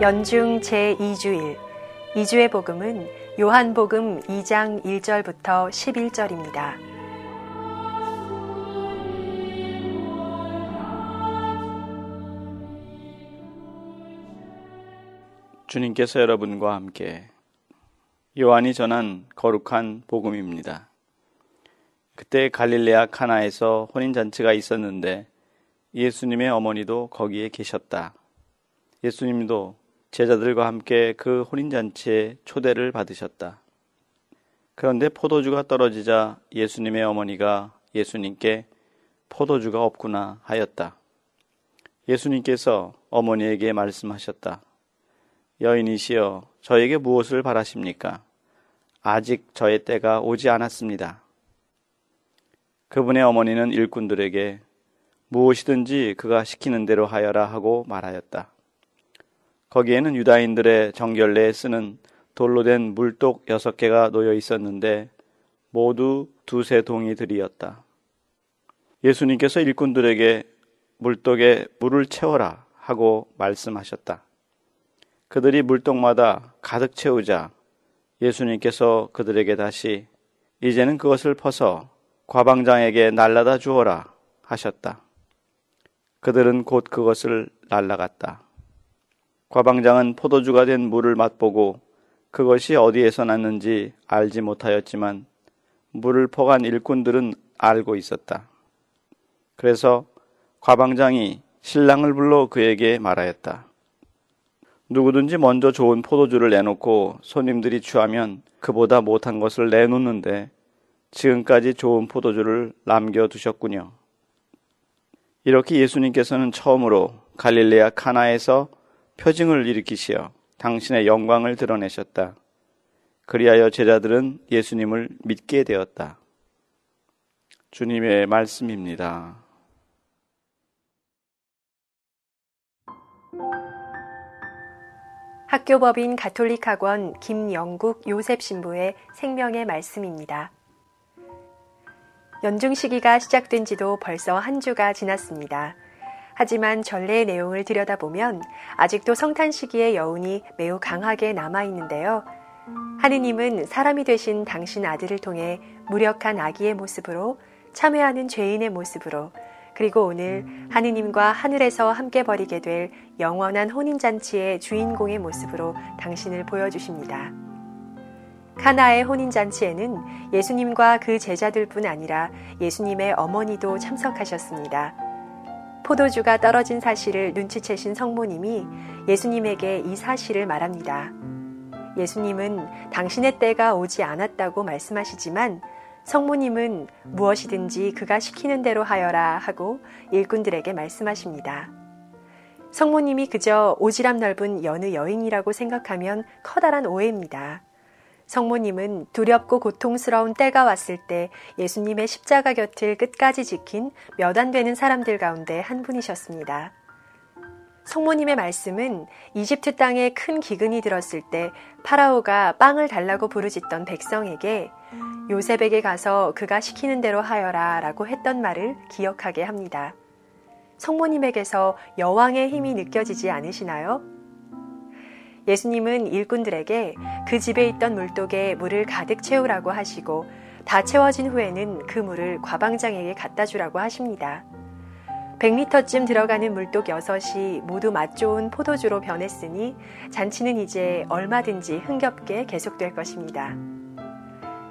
연중 제2주일 2주의 복음은 요한복음 2장 1절부터 11절입니다. 주님께서 여러분과 함께 요한이 전한 거룩한 복음입니다. 그때 갈릴레아 카나에서 혼인잔치가 있었는데 예수님의 어머니도 거기에 계셨다. 예수님도 제자들과 함께 그 혼인잔치에 초대를 받으셨다. 그런데 포도주가 떨어지자 예수님의 어머니가 예수님께 포도주가 없구나 하였다. 예수님께서 어머니에게 말씀하셨다. 여인이시여, 저에게 무엇을 바라십니까? 아직 저의 때가 오지 않았습니다. 그분의 어머니는 일꾼들에게 무엇이든지 그가 시키는 대로 하여라 하고 말하였다. 거기에는 유다인들의 정결례에 쓰는 돌로 된 물독 여섯 개가 놓여 있었는데 모두 두세 동이들이었다. 예수님께서 일꾼들에게 물독에 물을 채워라 하고 말씀하셨다. 그들이 물독마다 가득 채우자 예수님께서 그들에게 다시 이제는 그것을 퍼서 과방장에게 날라다 주어라 하셨다. 그들은 곧 그것을 날라갔다. 과방장은 포도주가 된 물을 맛보고 그것이 어디에서 났는지 알지 못하였지만 물을 퍼간 일꾼들은 알고 있었다. 그래서 과방장이 신랑을 불러 그에게 말하였다. 누구든지 먼저 좋은 포도주를 내놓고 손님들이 취하면 그보다 못한 것을 내놓는데 지금까지 좋은 포도주를 남겨두셨군요. 이렇게 예수님께서는 처음으로 갈릴레아 카나에서 표징을 일으키시어 당신의 영광을 드러내셨다. 그리하여 제자들은 예수님을 믿게 되었다. 주님의 말씀입니다. 학교법인 가톨릭학원 김영국 요셉 신부의 생명의 말씀입니다. 연중 시기가 시작된 지도 벌써 한 주가 지났습니다. 하지만 전례의 내용을 들여다보면 아직도 성탄 시기의 여운이 매우 강하게 남아있는데요. 하느님은 사람이 되신 당신 아들을 통해 무력한 아기의 모습으로 참회하는 죄인의 모습으로 그리고 오늘 하느님과 하늘에서 함께 벌이게 될 영원한 혼인잔치의 주인공의 모습으로 당신을 보여주십니다. 카나의 혼인잔치에는 예수님과 그 제자들 뿐 아니라 예수님의 어머니도 참석하셨습니다. 포도주가 떨어진 사실을 눈치채신 성모님이 예수님에게 이 사실을 말합니다. 예수님은 당신의 때가 오지 않았다고 말씀하시지만 성모님은 무엇이든지 그가 시키는 대로 하여라 하고 일꾼들에게 말씀하십니다. 성모님이 그저 오지랖 넓은 여느 여인이라고 생각하면 커다란 오해입니다. 성모님은 두렵고 고통스러운 때가 왔을 때 예수님의 십자가 곁을 끝까지 지킨 몇 안 되는 사람들 가운데 한 분이셨습니다. 성모님의 말씀은 이집트 땅에 큰 기근이 들었을 때 파라오가 빵을 달라고 부르짖던 백성에게 요셉에게 가서 그가 시키는 대로 하여라 라고 했던 말을 기억하게 합니다. 성모님에게서 여왕의 힘이 느껴지지 않으시나요? 예수님은 일꾼들에게 그 집에 있던 물독에 물을 가득 채우라고 하시고 다 채워진 후에는 그 물을 과방장에게 갖다 주라고 하십니다. 100리터쯤 들어가는 물독 6이 모두 맛 좋은 포도주로 변했으니 잔치는 이제 얼마든지 흥겹게 계속될 것입니다.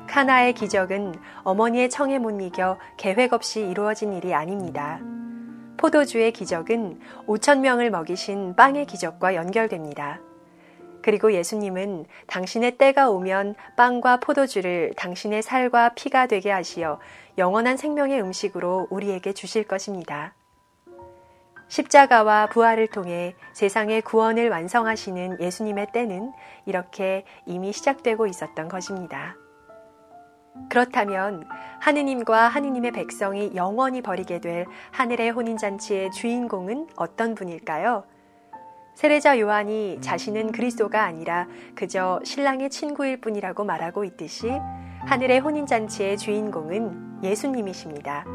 카나의 기적은 어머니의 청에 못 이겨 계획 없이 이루어진 일이 아닙니다. 포도주의 기적은 5천 명을 먹이신 빵의 기적과 연결됩니다. 그리고 예수님은 당신의 때가 오면 빵과 포도주를 당신의 살과 피가 되게 하시어 영원한 생명의 음식으로 우리에게 주실 것입니다. 십자가와 부활을 통해 세상의 구원을 완성하시는 예수님의 때는 이렇게 이미 시작되고 있었던 것입니다. 그렇다면 하느님과 하느님의 백성이 영원히 벌이게 될 하늘의 혼인잔치의 주인공은 어떤 분일까요? 세례자 요한이 자신은 그리스도가 아니라 그저 신랑의 친구일 뿐이라고 말하고 있듯이 하늘의 혼인잔치의 주인공은 예수님이십니다.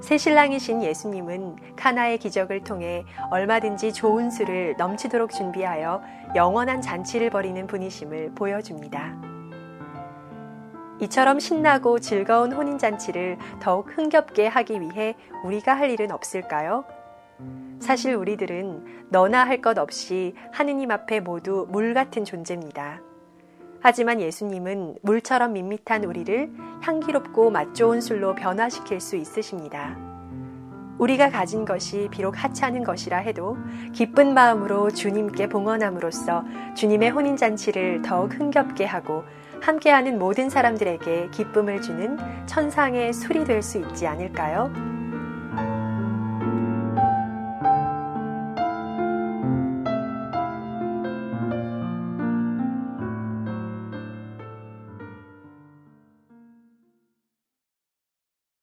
새 신랑이신 예수님은 카나의 기적을 통해 얼마든지 좋은 술을 넘치도록 준비하여 영원한 잔치를 벌이는 분이심을 보여줍니다. 이처럼 신나고 즐거운 혼인잔치를 더욱 흥겹게 하기 위해 우리가 할 일은 없을까요? 사실 우리들은 너나 할 것 없이 하느님 앞에 모두 물 같은 존재입니다. 하지만 예수님은 물처럼 밋밋한 우리를 향기롭고 맛 좋은 술로 변화시킬 수 있으십니다. 우리가 가진 것이 비록 하찮은 것이라 해도 기쁜 마음으로 주님께 봉헌함으로써 주님의 혼인잔치를 더욱 흥겹게 하고 함께하는 모든 사람들에게 기쁨을 주는 천상의 술이 될 수 있지 않을까요?